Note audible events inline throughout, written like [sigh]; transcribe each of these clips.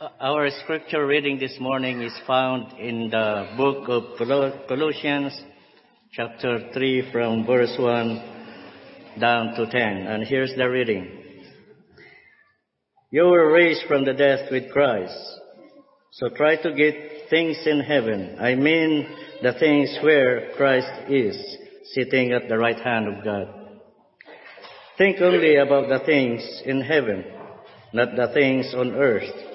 Our scripture reading this morning is found in the book of Colossians, chapter 3, from verse 1 down to 10. And here's the reading. You were raised from the death with Christ. So try to get things in heaven. I mean the things where Christ is, sitting at the right hand of God. Think only about the things in heaven, not the things on earth.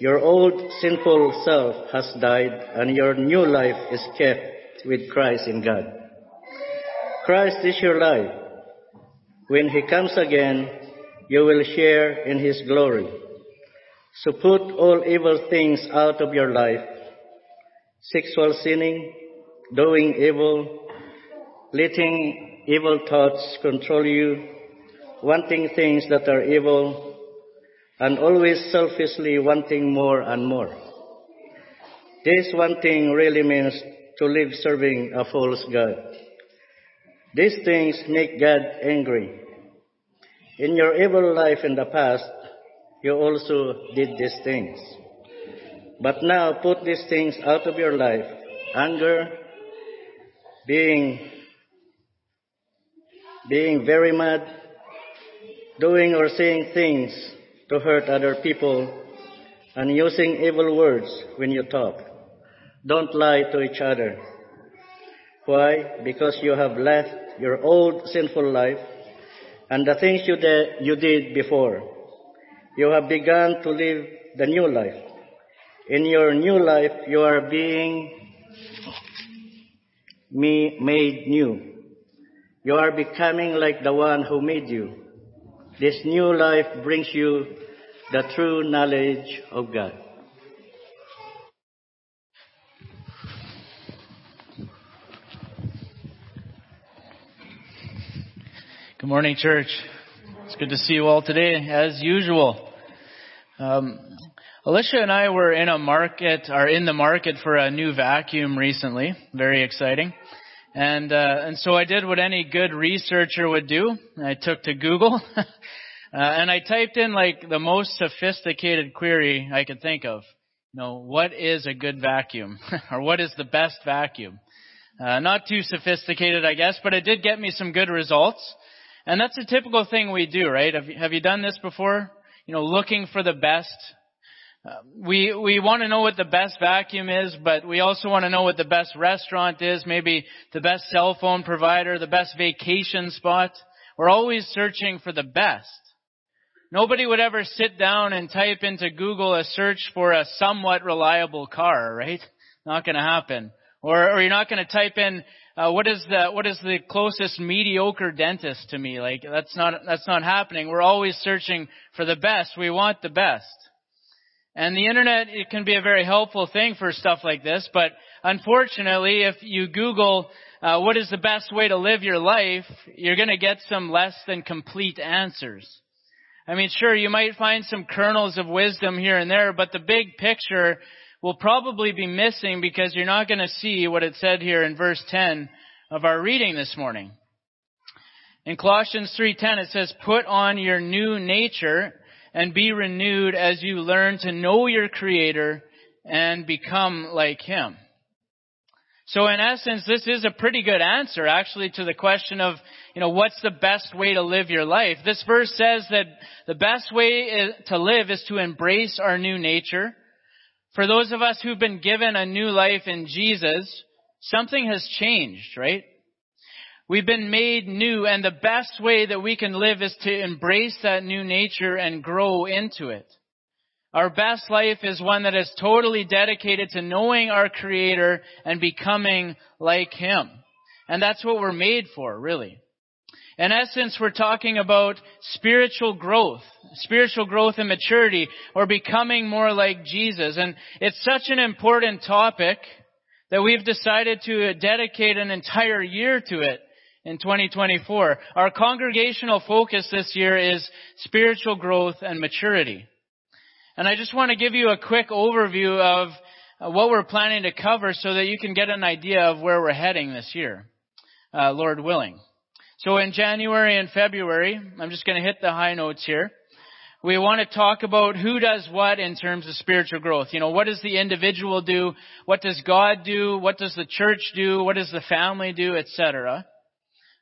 Your old sinful self has died and your new life is kept with Christ in God. Christ is your life. When He comes again, you will share in His glory. So put all evil things out of your life. Sexual sinning, doing evil, letting evil thoughts control you, wanting things that are evil, and always selfishly wanting more and more. This wanting really means to live serving a false God. These things make God angry. In your evil life in the past, you also did these things. But now put these things out of your life. Anger, being, being very mad, doing or saying things to hurt other people, and using evil words when you talk. Don't lie to each other. Why? Because you have left your old sinful life and the things you, de- you did before. You have begun to live the new life. In your new life, you are being me- made new. You are becoming like the one who made you. This new life brings you the true knowledge of God. Good morning, church. It's good to see you all today, as usual. Um, Alicia and I were in a market, are in the market for a new vacuum recently. Very exciting. And, uh, and so I did what any good researcher would do. I took to Google [laughs] Uh, and I typed in like the most sophisticated query I could think of. You know, what is a good vacuum? [laughs] or what is the best vacuum? Uh, not too sophisticated, I guess, but it did get me some good results. And that's a typical thing we do, right? Have you, have you done this before? You know, looking for the best. Uh, we we want to know what the best vacuum is, but we also want to know what the best restaurant is, maybe the best cell phone provider, the best vacation spot. We're always searching for the best. Nobody would ever sit down and type into Google a search for a somewhat reliable car, right? Not going to happen. Or, or you're not going to type in uh, what is the what is the closest mediocre dentist to me? Like that's not that's not happening. We're always searching for the best. We want the best. And the internet it can be a very helpful thing for stuff like this, but unfortunately, if you Google uh, what is the best way to live your life, you're to get some less than complete answers. I mean, sure, you might find some kernels of wisdom here and there, but the big picture will probably be missing because you're not to see what it said here in verse 10 of our reading this morning. In Colossians 3:10 it says, "Put on your new nature and be renewed as you learn to know your creator and become like him." So in essence, this is a pretty good answer actually to the question of, you know, what's the best way to live your life? This verse says that the best way to live is to embrace our new nature. For those of us who've been given a new life in Jesus, something has changed, right? We've been made new and the best way that we can live is to embrace that new nature and grow into it. Our best life is one that is totally dedicated to knowing our Creator and becoming like Him. And that's what we're made for, really. In essence, we're talking about spiritual growth, spiritual growth and maturity, or becoming more like Jesus. And it's such an important topic that we've decided to dedicate an entire year to it in 2024. Our congregational focus this year is spiritual growth and maturity. And I just want to give you a quick overview of uh, what we're planning to cover so that you can get an idea of where we're heading this year, uh, Lord willing. So in January and February, I'm just going to hit the high notes here. We want to talk about who does what in terms of spiritual growth. You know, what does the individual do? What does God do? What does the church do? What does the family do, etc.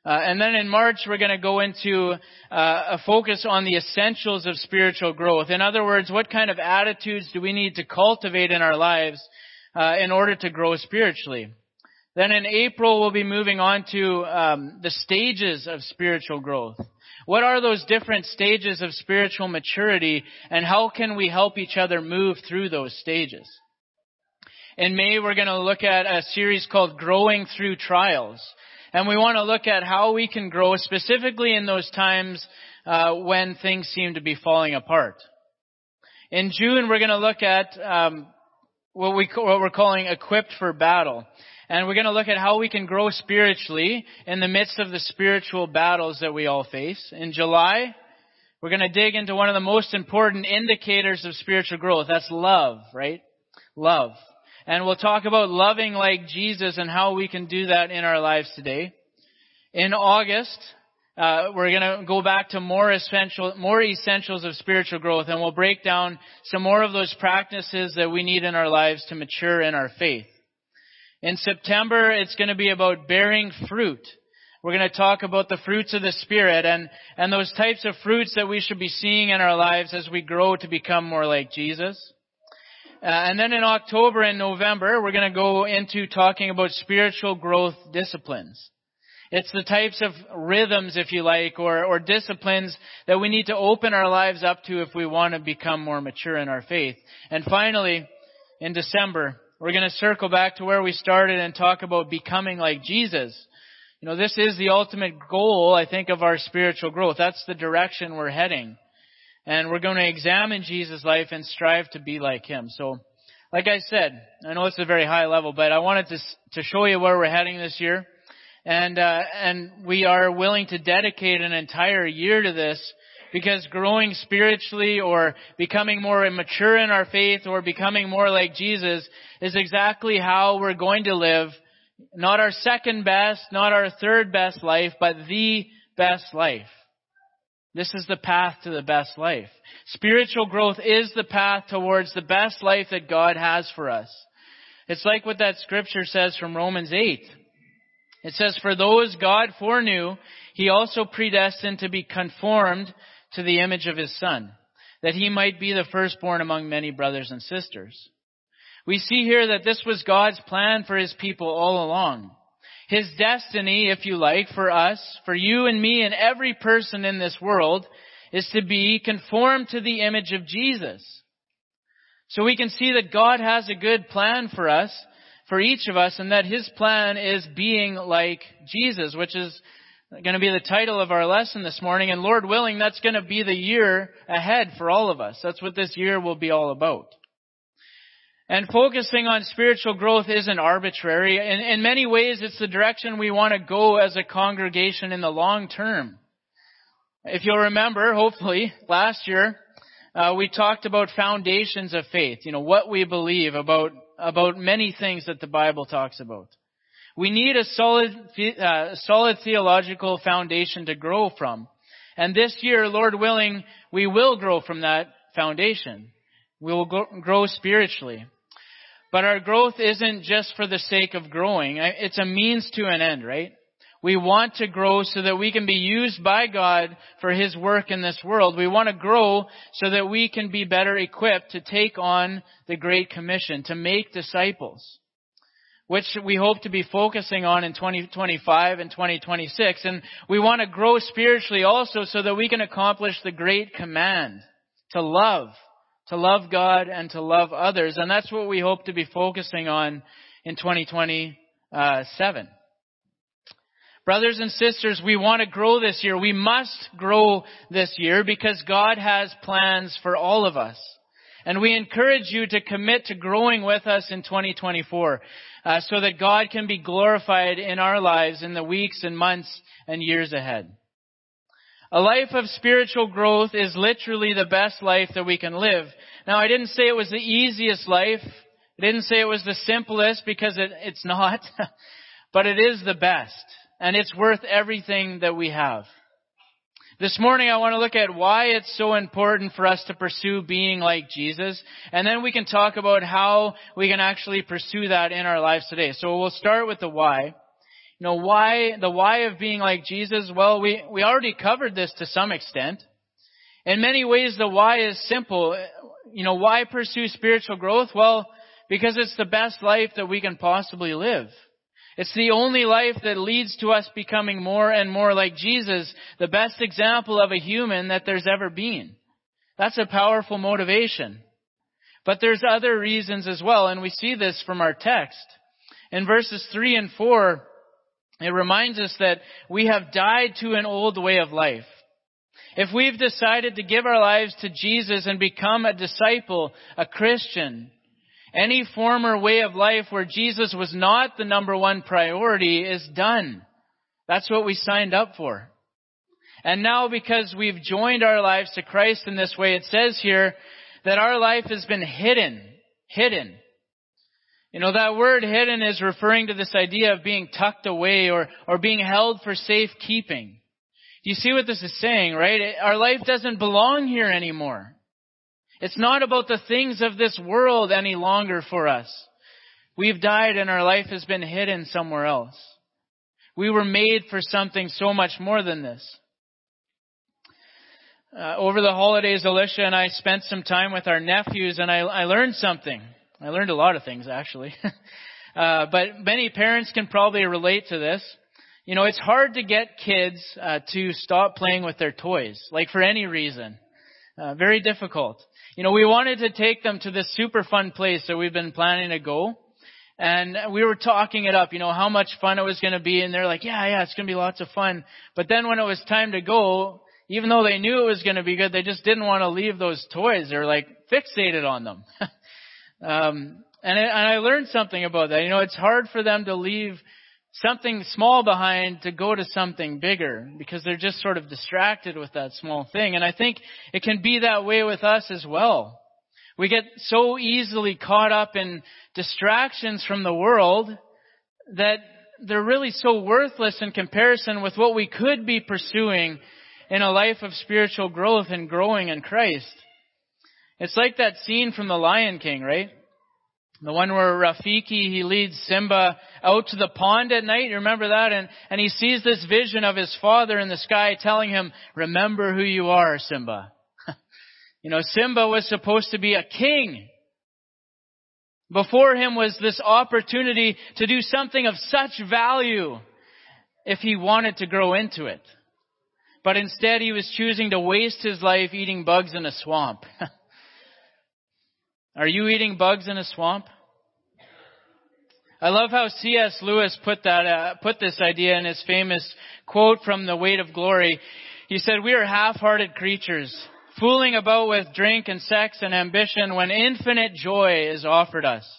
Uh, and then in March, we're going to go into uh, a focus on the essentials of spiritual growth. In other words, what kind of attitudes do we need to cultivate in our lives uh, in order to grow spiritually? Then in April, we'll be moving on to um, the stages of spiritual growth. What are those different stages of spiritual maturity, and how can we help each other move through those stages? In May, we're going to look at a series called Growing Through Trials. And we want to look at how we can grow specifically in those times uh, when things seem to be falling apart. In June, we're going to look at um, what, we, what we're calling equipped for battle. And we're going to look at how we can grow spiritually in the midst of the spiritual battles that we all face. In July, we're going to dig into one of the most important indicators of spiritual growth. That's love, right? Love. And we'll talk about loving like Jesus and how we can do that in our lives today. In August, uh, we're going to go back to more essential, more essentials of spiritual growth, and we'll break down some more of those practices that we need in our lives to mature in our faith. In September, it's going to be about bearing fruit. We're going to talk about the fruits of the Spirit and, and those types of fruits that we should be seeing in our lives as we grow to become more like Jesus. Uh, and then in October and November, we're going to go into talking about spiritual growth disciplines. It's the types of rhythms, if you like, or, or disciplines that we need to open our lives up to if we want to become more mature in our faith. And finally, in December, we're going to circle back to where we started and talk about becoming like Jesus. You know, this is the ultimate goal, I think, of our spiritual growth. That's the direction we're heading. And we're going to examine Jesus' life and strive to be like Him. So, like I said, I know it's a very high level, but I wanted to, to show you where we're heading this year. And, uh, and we are willing to dedicate an entire year to this because growing spiritually or becoming more mature in our faith or becoming more like Jesus is exactly how we're going to live not our second best, not our third best life, but the best life. This is the path to the best life. Spiritual growth is the path towards the best life that God has for us. It's like what that scripture says from Romans 8. It says, For those God foreknew, He also predestined to be conformed to the image of his son, that he might be the firstborn among many brothers and sisters. We see here that this was God's plan for his people all along. His destiny, if you like, for us, for you and me and every person in this world, is to be conformed to the image of Jesus. So we can see that God has a good plan for us, for each of us, and that His plan is being like Jesus, which is going to be the title of our lesson this morning. And Lord willing, that's going to be the year ahead for all of us. That's what this year will be all about. And focusing on spiritual growth isn't arbitrary. In, in many ways, it's the direction we want to go as a congregation in the long term. If you'll remember, hopefully, last year, uh, we talked about foundations of faith. You know, what we believe about, about many things that the Bible talks about. We need a solid, uh, solid theological foundation to grow from. And this year, Lord willing, we will grow from that foundation. We will grow spiritually. But our growth isn't just for the sake of growing. It's a means to an end, right? We want to grow so that we can be used by God for His work in this world. We want to grow so that we can be better equipped to take on the Great Commission, to make disciples which we hope to be focusing on in 2025 and 2026. And we want to grow spiritually also so that we can accomplish the great command to love, to love God and to love others. And that's what we hope to be focusing on in 2027. Brothers and sisters, we want to grow this year. We must grow this year because God has plans for all of us. And we encourage you to commit to growing with us in 2024 uh, so that God can be glorified in our lives in the weeks and months and years ahead. A life of spiritual growth is literally the best life that we can live. Now, I didn't say it was the easiest life. I didn't say it was the simplest because it, it's [laughs] not. but it is the best. And it's worth everything that we have. This morning I want to look at why it's so important for us to pursue being like Jesus, and then we can talk about how we can actually pursue that in our lives today. So we'll start with the why. You know, why, the why of being like Jesus? Well, we, we already covered this to some extent. In many ways, the why is simple. You know, why pursue spiritual growth? Well, because it's the best life that we can possibly live. It's the only life that leads to us becoming more and more like Jesus, the best example of a human that there's ever been. That's a powerful motivation. But there's other reasons as well, and we see this from our text. In verses 3 and 4, it reminds us that we have died to an old way of life. If we've decided to give our lives to Jesus and become a disciple, a Christian, any former way of life where Jesus was not the number one priority is done. That's what we signed up for. And now because we've joined our lives to Christ in this way, it says here that our life has been hidden. Hidden. You know, that word hidden is referring to this idea of being tucked away or, or being held for safekeeping. Do you see what this is saying, right? Our life doesn't belong here anymore. It's not about the things of this world any longer for us. We've died and our life has been hidden somewhere else. We were made for something so much more than this. Uh, over the holidays, Alicia and I spent some time with our nephews and I, I learned something. I learned a lot of things actually. [laughs] uh, but many parents can probably relate to this. You know, it's hard to get kids uh, to stop playing with their toys, like for any reason. Uh, very difficult. You know, we wanted to take them to this super fun place that we've been planning to go. And we were talking it up, you know, how much fun it was going to be. And they're like, yeah, yeah, it's going to be lots of fun. But then when it was time to go, even though they knew it was going to be good, they just didn't want to leave those toys. They're like fixated on them. [laughs] um, and, it, and I learned something about that. You know, it's hard for them to leave something small behind to go to something bigger because they're just sort of distracted with that small thing. And I think it can be that way with us as well. We get so easily caught up in distractions from the world that they're really so worthless in comparison with what we could be pursuing in a life of spiritual growth and growing in Christ. It's like that scene from The Lion King, right? The one where Rafiki, he leads Simba out to the pond at night. You remember that? And, and he sees this vision of his father in the sky telling him, remember who you are, Simba. [laughs] you know, Simba was supposed to be a king. Before him was this opportunity to do something of such value if he wanted to grow into it. But instead he was choosing to waste his life eating bugs in a swamp. [laughs] Are you eating bugs in a swamp? I love how C.S. Lewis put that, uh, put this idea in his famous quote from The Weight of Glory. He said, we are half-hearted creatures, fooling about with drink and sex and ambition when infinite joy is offered us.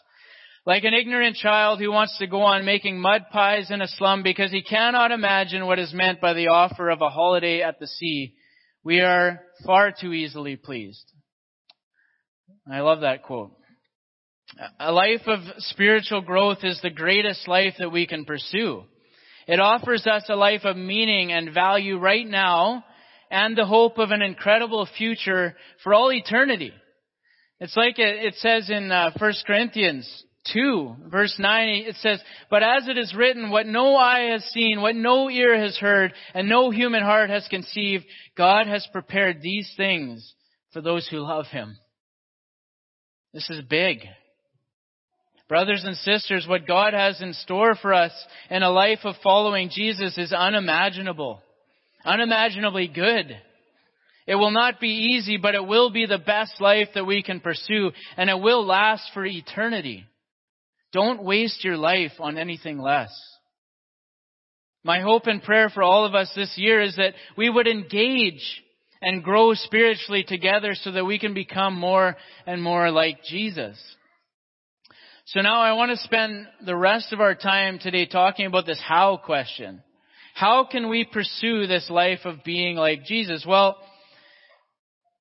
Like an ignorant child who wants to go on making mud pies in a slum because he cannot imagine what is meant by the offer of a holiday at the sea, we are far too easily pleased. I love that quote. A life of spiritual growth is the greatest life that we can pursue. It offers us a life of meaning and value right now and the hope of an incredible future for all eternity. It's like it, says in uh, 1 Corinthians 2, verse 9, it says, But as it is written, what no eye has seen, what no ear has heard, and no human heart has conceived, God has prepared these things for those who love Him. This is big. Brothers and sisters, what God has in store for us in a life of following Jesus is unimaginable. Unimaginably good. It will not be easy, but it will be the best life that we can pursue, and it will last for eternity. Don't waste your life on anything less. My hope and prayer for all of us this year is that we would engage and grow spiritually together so that we can become more and more like Jesus. So now I want to spend the rest of our time today talking about this how question. How can we pursue this life of being like Jesus? Well,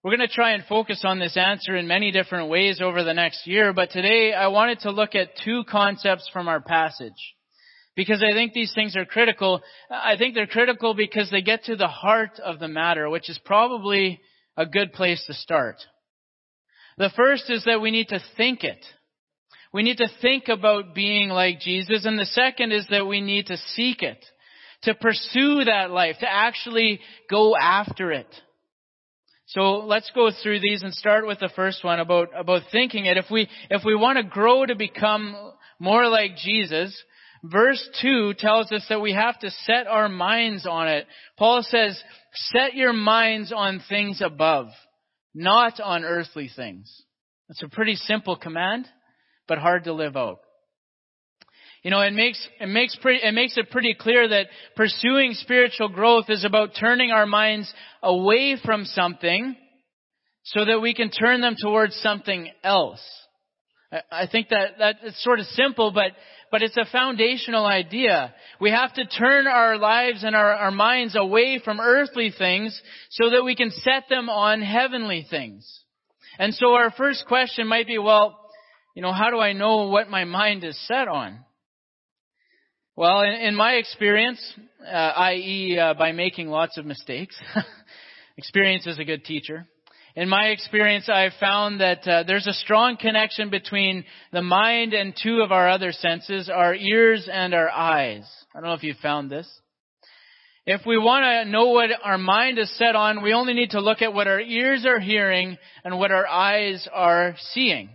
we're going to try and focus on this answer in many different ways over the next year, but today I wanted to look at two concepts from our passage. Because I think these things are critical. I think they're critical because they get to the heart of the matter, which is probably a good place to start. The first is that we need to think it. We need to think about being like Jesus. And the second is that we need to seek it. To pursue that life. To actually go after it. So let's go through these and start with the first one about, about thinking it. If we, if we want to grow to become more like Jesus, verse 2 tells us that we have to set our minds on it. Paul says, set your minds on things above, not on earthly things. That's a pretty simple command, but hard to live out. You know, it makes, it makes pretty, it makes it pretty clear that pursuing spiritual growth is about turning our minds away from something so that we can turn them towards something else. I think that, that it's sort of simple, but, but it's a foundational idea. We have to turn our lives and our, our minds away from earthly things so that we can set them on heavenly things. And so our first question might be, well, you know, how do I know what my mind is set on? Well, in, in my experience, uh, i.e., uh, by making lots of mistakes, [laughs] experience is a good teacher. In my experience, I've found that uh, there's a strong connection between the mind and two of our other senses, our ears and our eyes. I don't know if you've found this. If we want to know what our mind is set on, we only need to look at what our ears are hearing and what our eyes are seeing.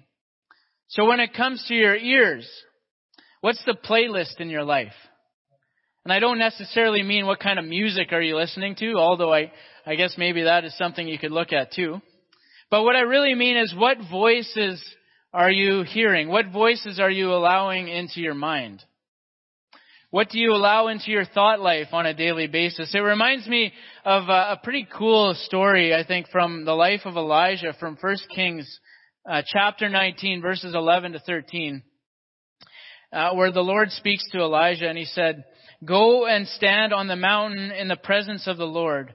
So when it comes to your ears, What's the playlist in your life? And I don't necessarily mean what kind of music are you listening to, although I, I guess maybe that is something you could look at too. But what I really mean is what voices are you hearing? What voices are you allowing into your mind? What do you allow into your thought life on a daily basis? It reminds me of a, pretty cool story, I think, from the life of Elijah from 1 Kings uh, chapter 19, verses 11 to 13 uh, where the Lord speaks to Elijah and he said, Go and stand on the mountain in the presence of the Lord.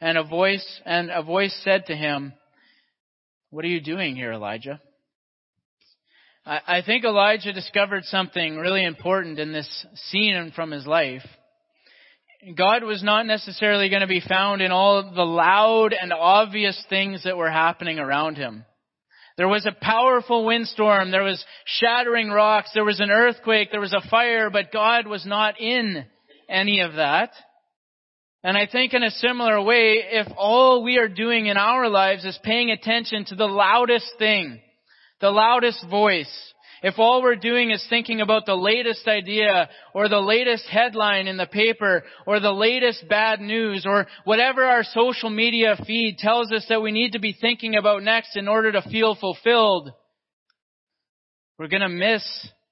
And a voice, and a voice said to him, What are you doing here, Elijah? I, I think Elijah discovered something really important in this scene from his life. God was not necessarily going to be found in all the loud and obvious things that were happening around him. There was a powerful windstorm. There was shattering rocks. There was an earthquake. There was a fire, but God was not in any of that. And I think in a similar way, if all we are doing in our lives is paying attention to the loudest thing, the loudest voice, if all we're doing is thinking about the latest idea or the latest headline in the paper or the latest bad news or whatever our social media feed tells us that we need to be thinking about next in order to feel fulfilled, we're going to miss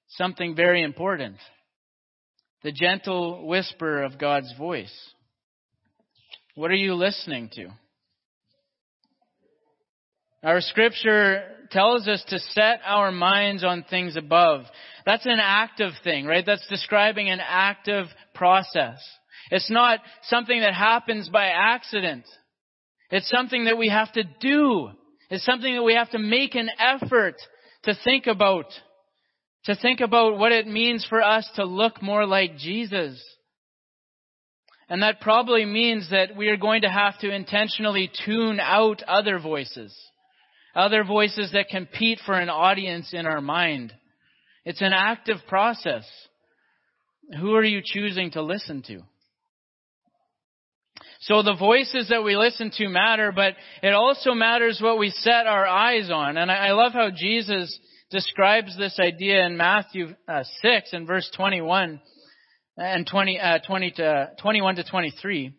something very important. The gentle whisper of God's voice. What are you listening to? Our scripture tells us to set our minds on things above. That's an active thing, right? That's describing an active process. It's not something that happens by accident. It's something that we have to do. It's something that we have to make an effort to think about. To think about what it means for us to look more like Jesus. And that probably means that we are going to have to intentionally tune out other voices other voices that compete for an audience in our mind. It's an active process. Who are you choosing to listen to? So the voices that we listen to matter, but it also matters what we set our eyes on. And I love how Jesus describes this idea in Matthew uh, 6 and verse 21 and 20, uh, 20 to, 21 to 23.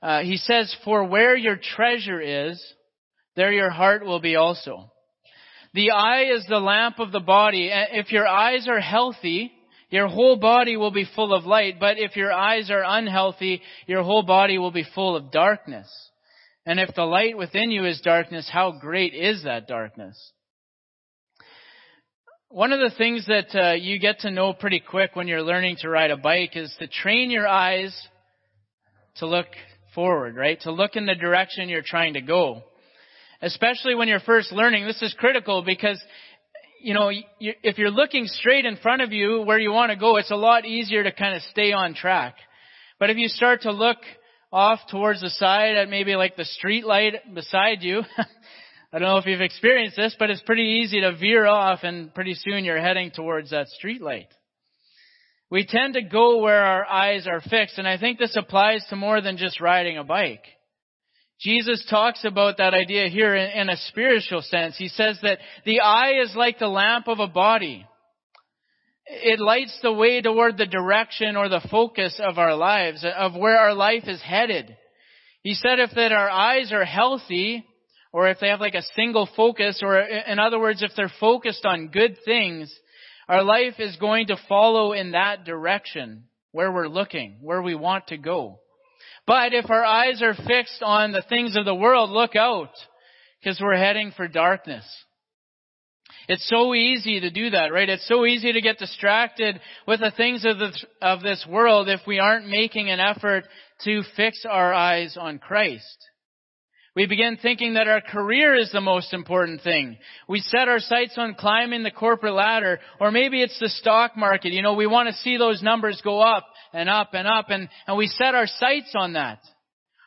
Uh, he says, For where your treasure is, there your heart will be also. The eye is the lamp of the body. If your eyes are healthy, Your whole body will be full of light, but if your eyes are unhealthy, your whole body will be full of darkness. And if the light within you is darkness, how great is that darkness? One of the things that uh, you get to know pretty quick when you're learning to ride a bike is to train your eyes to look forward, right? To look in the direction you're trying to go. Especially when you're first learning, this is critical because you know, if you're looking straight in front of you where you want to go, it's a lot easier to kind of stay on track. But if you start to look off towards the side at maybe like the street light beside you, [laughs] I don't know if you've experienced this, but it's pretty easy to veer off and pretty soon you're heading towards that street light. We tend to go where our eyes are fixed, and I think this applies to more than just riding a bike. Jesus talks about that idea here in, a spiritual sense. He says that the eye is like the lamp of a body. It lights the way toward the direction or the focus of our lives, of where our life is headed. He said if that our eyes are healthy, or if they have like a single focus, or in other words, if they're focused on good things, our life is going to follow in that direction, where we're looking, where we want to go. But if our eyes are fixed on the things of the world, look out, because we're heading for darkness. It's so easy to do that, right? It's so easy to get distracted with the things of this, of this world if we aren't making an effort to fix our eyes on Christ. We begin thinking that our career is the most important thing. We set our sights on climbing the corporate ladder, or maybe it's the stock market. You know, we want to see those numbers go up and up and up and, and we set our sights on that.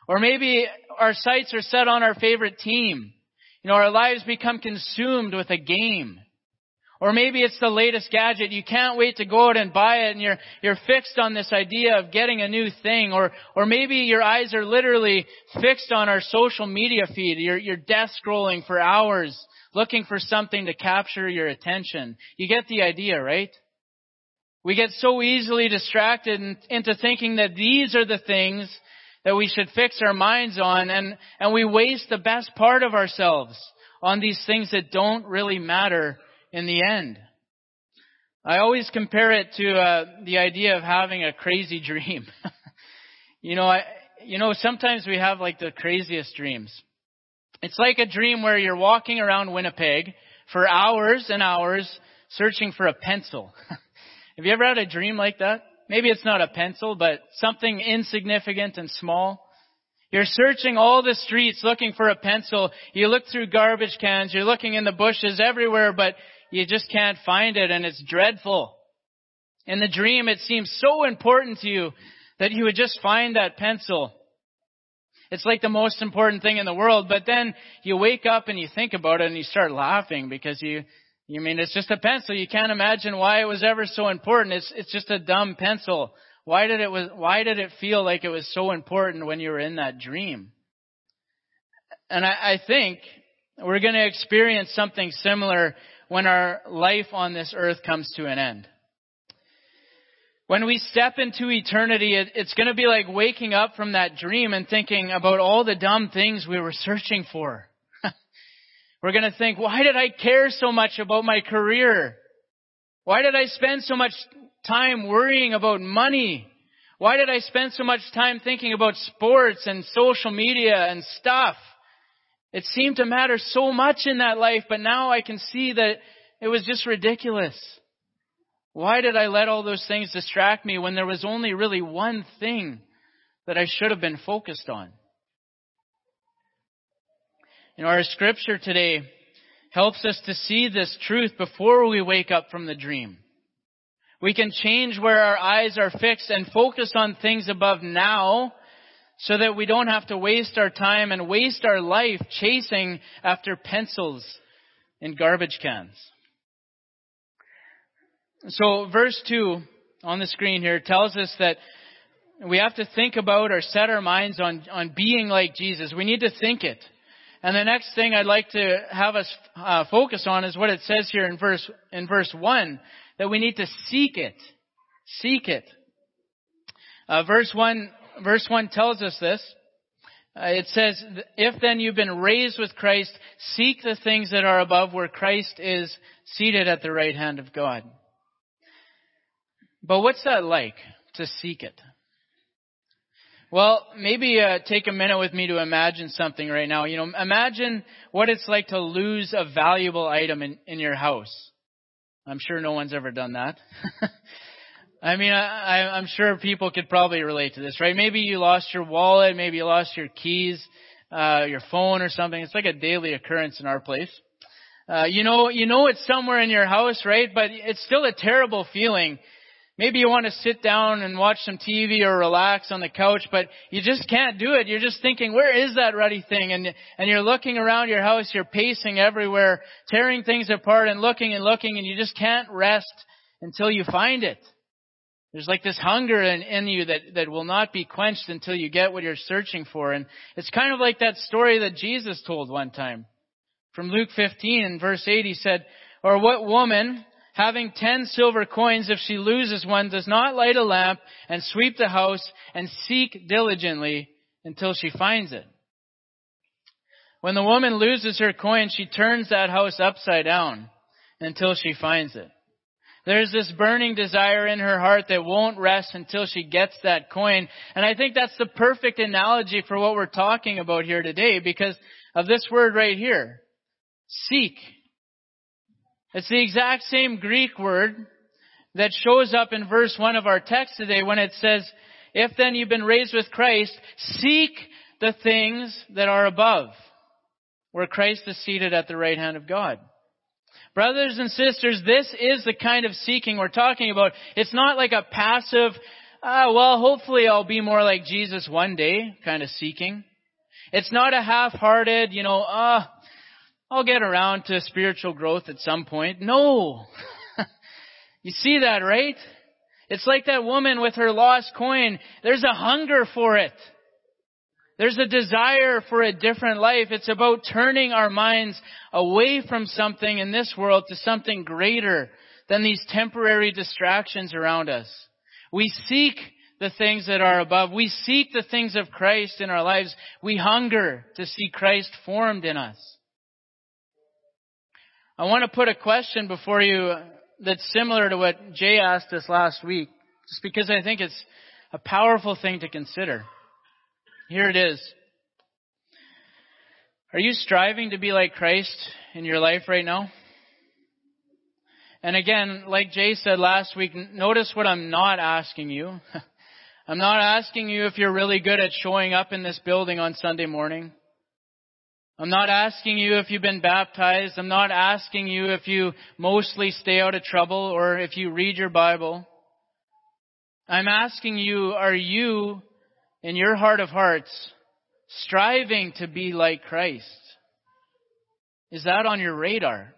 Or maybe our sights are set on our favorite team. You know, our lives become consumed with a game. Or maybe it's the latest gadget. You can't wait to go out and buy it and you're, you're fixed on this idea of getting a new thing. Or, or maybe your eyes are literally fixed on our social media feed. You're, you're death scrolling for hours looking for something to capture your attention. You get the idea, right? We get so easily distracted into thinking that these are the things that we should fix our minds on and, and we waste the best part of ourselves on these things that don't really matter in the end. I always compare it to uh, the idea of having a crazy dream. [laughs] you know, I, you know, sometimes we have like the craziest dreams. It's like a dream where you're walking around Winnipeg for hours and hours searching for a pencil. [laughs] Have you ever had a dream like that? Maybe it's not a pencil, but something insignificant and small. You're searching all the streets looking for a pencil. You look through garbage cans. You're looking in the bushes everywhere, but you just can't find it and it's dreadful. In the dream, it seems so important to you that you would just find that pencil. It's like the most important thing in the world, but then you wake up and you think about it and you start laughing because you, you mean it's just a pencil. You can't imagine why it was ever so important. It's, it's just a dumb pencil. Why did it was, why did it feel like it was so important when you were in that dream? And I, I think we're going to experience something similar when our life on this earth comes to an end. When we step into eternity, it, it's going to be like waking up from that dream and thinking about all the dumb things we were searching for. [laughs] We're going to think, why did I care so much about my career? Why did I spend so much time worrying about money? Why did I spend so much time thinking about sports and social media and stuff? It seemed to matter so much in that life, but now I can see that it was just ridiculous. Why did I let all those things distract me when there was only really one thing that I should have been focused on? You know, our scripture today helps us to see this truth before we wake up from the dream. We can change where our eyes are fixed and focus on things above now so that we don't have to waste our time and waste our life chasing after pencils in garbage cans. So verse 2 on the screen here tells us that we have to think about or set our minds on, on being like Jesus. We need to think it. And the next thing I'd like to have us uh, focus on is what it says here in verse in verse one that we need to seek it, seek it. Uh, verse one verse one tells us this. Uh, it says, "If then you've been raised with Christ, seek the things that are above, where Christ is seated at the right hand of God." But what's that like to seek it? Well, maybe uh, take a minute with me to imagine something right now. You know, imagine what it's like to lose a valuable item in, in your house. I'm sure no one's ever done that. [laughs] I mean, I, I'm sure people could probably relate to this, right? Maybe you lost your wallet, maybe you lost your keys, uh, your phone or something. It's like a daily occurrence in our place. Uh, you know, you know it's somewhere in your house, right? But it's still a terrible feeling Maybe you want to sit down and watch some TV or relax on the couch, but you just can't do it. You're just thinking, where is that ruddy thing? And, and you're looking around your house, you're pacing everywhere, tearing things apart and looking and looking, and you just can't rest until you find it. There's like this hunger in, in you that, that will not be quenched until you get what you're searching for. And it's kind of like that story that Jesus told one time. From Luke 15 in verse 8, he said, or what woman, having ten silver coins, if she loses one, does not light a lamp and sweep the house and seek diligently until she finds it. When the woman loses her coin, she turns that house upside down until she finds it. There's this burning desire in her heart that won't rest until she gets that coin. And I think that's the perfect analogy for what we're talking about here today because of this word right here. Seek. It's the exact same Greek word that shows up in verse 1 of our text today when it says, If then you've been raised with Christ, seek the things that are above, where Christ is seated at the right hand of God. Brothers and sisters, this is the kind of seeking we're talking about. It's not like a passive, ah, well, hopefully I'll be more like Jesus one day kind of seeking. It's not a half-hearted, you know, ah, I'll get around to spiritual growth at some point. No. [laughs] you see that, right? It's like that woman with her lost coin. There's a hunger for it. There's a desire for a different life. It's about turning our minds away from something in this world to something greater than these temporary distractions around us. We seek the things that are above. We seek the things of Christ in our lives. We hunger to see Christ formed in us. I want to put a question before you that's similar to what Jay asked us last week, just because I think it's a powerful thing to consider. Here it is. Are you striving to be like Christ in your life right now? And again, like Jay said last week, notice what I'm not asking you. [laughs] I'm not asking you if you're really good at showing up in this building on Sunday morning. I'm not asking you if you've been baptized. I'm not asking you if you mostly stay out of trouble or if you read your Bible. I'm asking you, are you, in your heart of hearts, striving to be like Christ? Is that on your radar?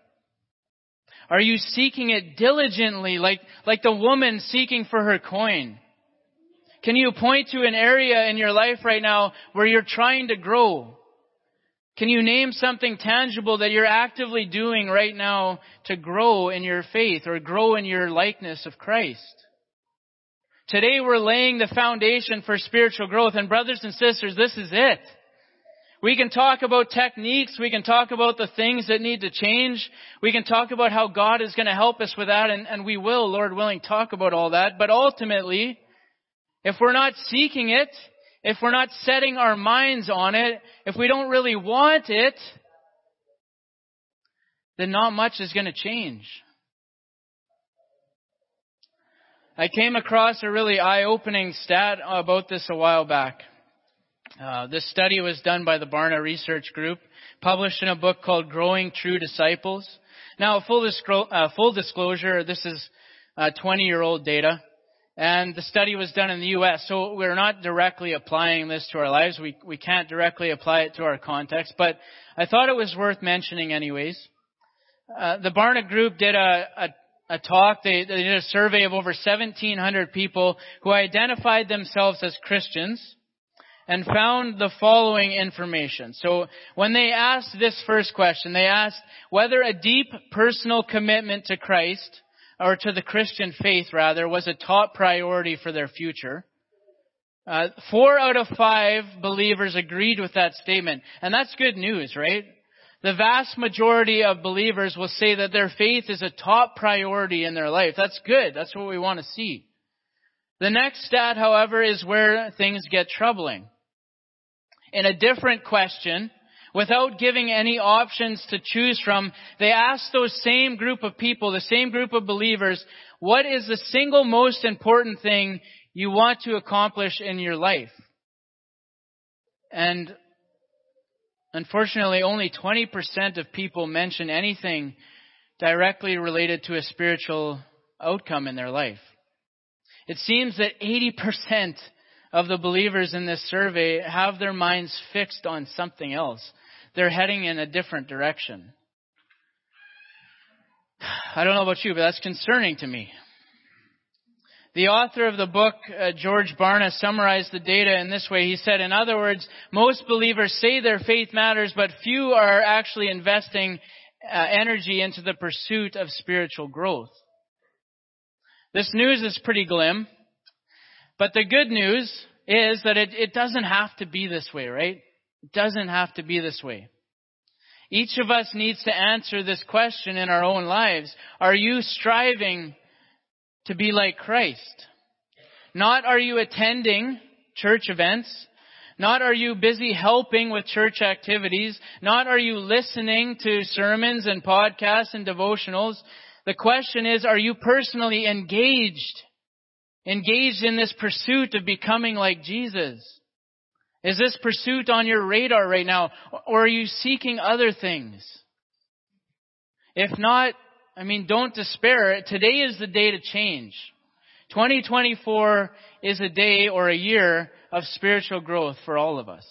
Are you seeking it diligently, like, like the woman seeking for her coin? Can you point to an area in your life right now where you're trying to grow? Can you name something tangible that you're actively doing right now to grow in your faith or grow in your likeness of Christ? Today we're laying the foundation for spiritual growth. And brothers and sisters, this is it. We can talk about techniques, we can talk about the things that need to change, we can talk about how God is going to help us with that. And, and we will, Lord willing, talk about all that, but ultimately, if we're not seeking it, if we're not setting our minds on it, if we don't really want it, then not much is going to change. I came across a really eye-opening stat about this a while back. Uh, this study was done by the Barna Research Group, published in a book called Growing True Disciples. Now, full, disclo- uh, full disclosure, this is uh, 20-year-old data. And the study was done in the U.S., so we're not directly applying this to our lives. We, we can't directly apply it to our context, but I thought it was worth mentioning anyways. Uh, the Barna Group did a, a, a talk, they, they did a survey of over 1,700 people who identified themselves as Christians and found the following information. So when they asked this first question, they asked whether a deep personal commitment to Christ or to the Christian faith rather, was a top priority for their future. Uh, four out of five believers agreed with that statement. And that's good news, right? The vast majority of believers will say that their faith is a top priority in their life. That's good. That's what we want to see. The next stat, however, is where things get troubling. In a different question, without giving any options to choose from, they ask those same group of people, the same group of believers, what is the single most important thing you want to accomplish in your life? And unfortunately, only 20% of people mention anything directly related to a spiritual outcome in their life. It seems that 80% of the believers in this survey have their minds fixed on something else. They're heading in a different direction. [sighs] I don't know about you, but that's concerning to me. The author of the book, uh, George Barna, summarized the data in this way. He said, in other words, most believers say their faith matters, but few are actually investing uh, energy into the pursuit of spiritual growth. This news is pretty glim, but the good news is that it, it doesn't have to be this way, right? It doesn't have to be this way. Each of us needs to answer this question in our own lives. Are you striving to be like Christ? Not are you attending church events? Not are you busy helping with church activities? Not are you listening to sermons and podcasts and devotionals? The question is, are you personally engaged? Engaged in this pursuit of becoming like Jesus? Is this pursuit on your radar right now? Or are you seeking other things? If not, I mean, don't despair. Today is the day to change. 2024 is a day or a year of spiritual growth for all of us.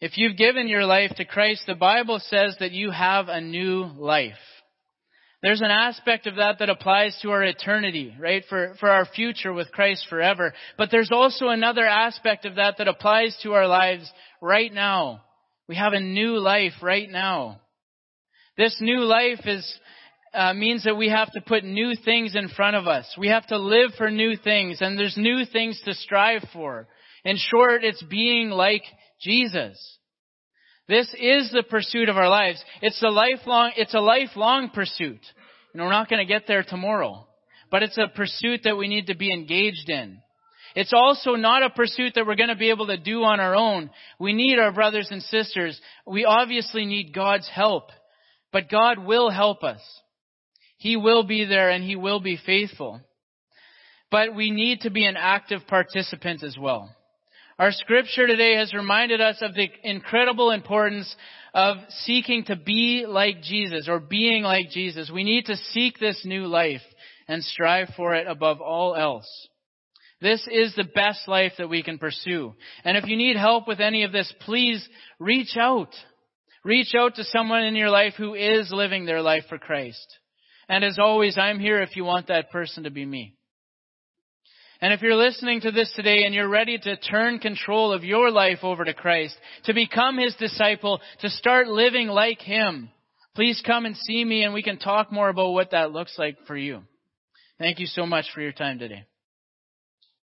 If you've given your life to Christ, the Bible says that you have a new life. There's an aspect of that that applies to our eternity, right? For, for our future with Christ forever. But there's also another aspect of that that applies to our lives right now. We have a new life right now. This new life is, uh, means that we have to put new things in front of us. We have to live for new things and there's new things to strive for. In short, it's being like Jesus. This is the pursuit of our lives. It's a lifelong, it's a lifelong pursuit. And we're not going to get there tomorrow. But it's a pursuit that we need to be engaged in. It's also not a pursuit that we're going to be able to do on our own. We need our brothers and sisters. We obviously need God's help. But God will help us. He will be there and He will be faithful. But we need to be an active participant as well. Our scripture today has reminded us of the incredible importance of seeking to be like Jesus or being like Jesus. We need to seek this new life and strive for it above all else. This is the best life that we can pursue. And if you need help with any of this, please reach out. Reach out to someone in your life who is living their life for Christ. And as always, I'm here if you want that person to be me. And if you're listening to this today and you're ready to turn control of your life over to Christ, to become His disciple, to start living like Him, please come and see me and we can talk more about what that looks like for you. Thank you so much for your time today.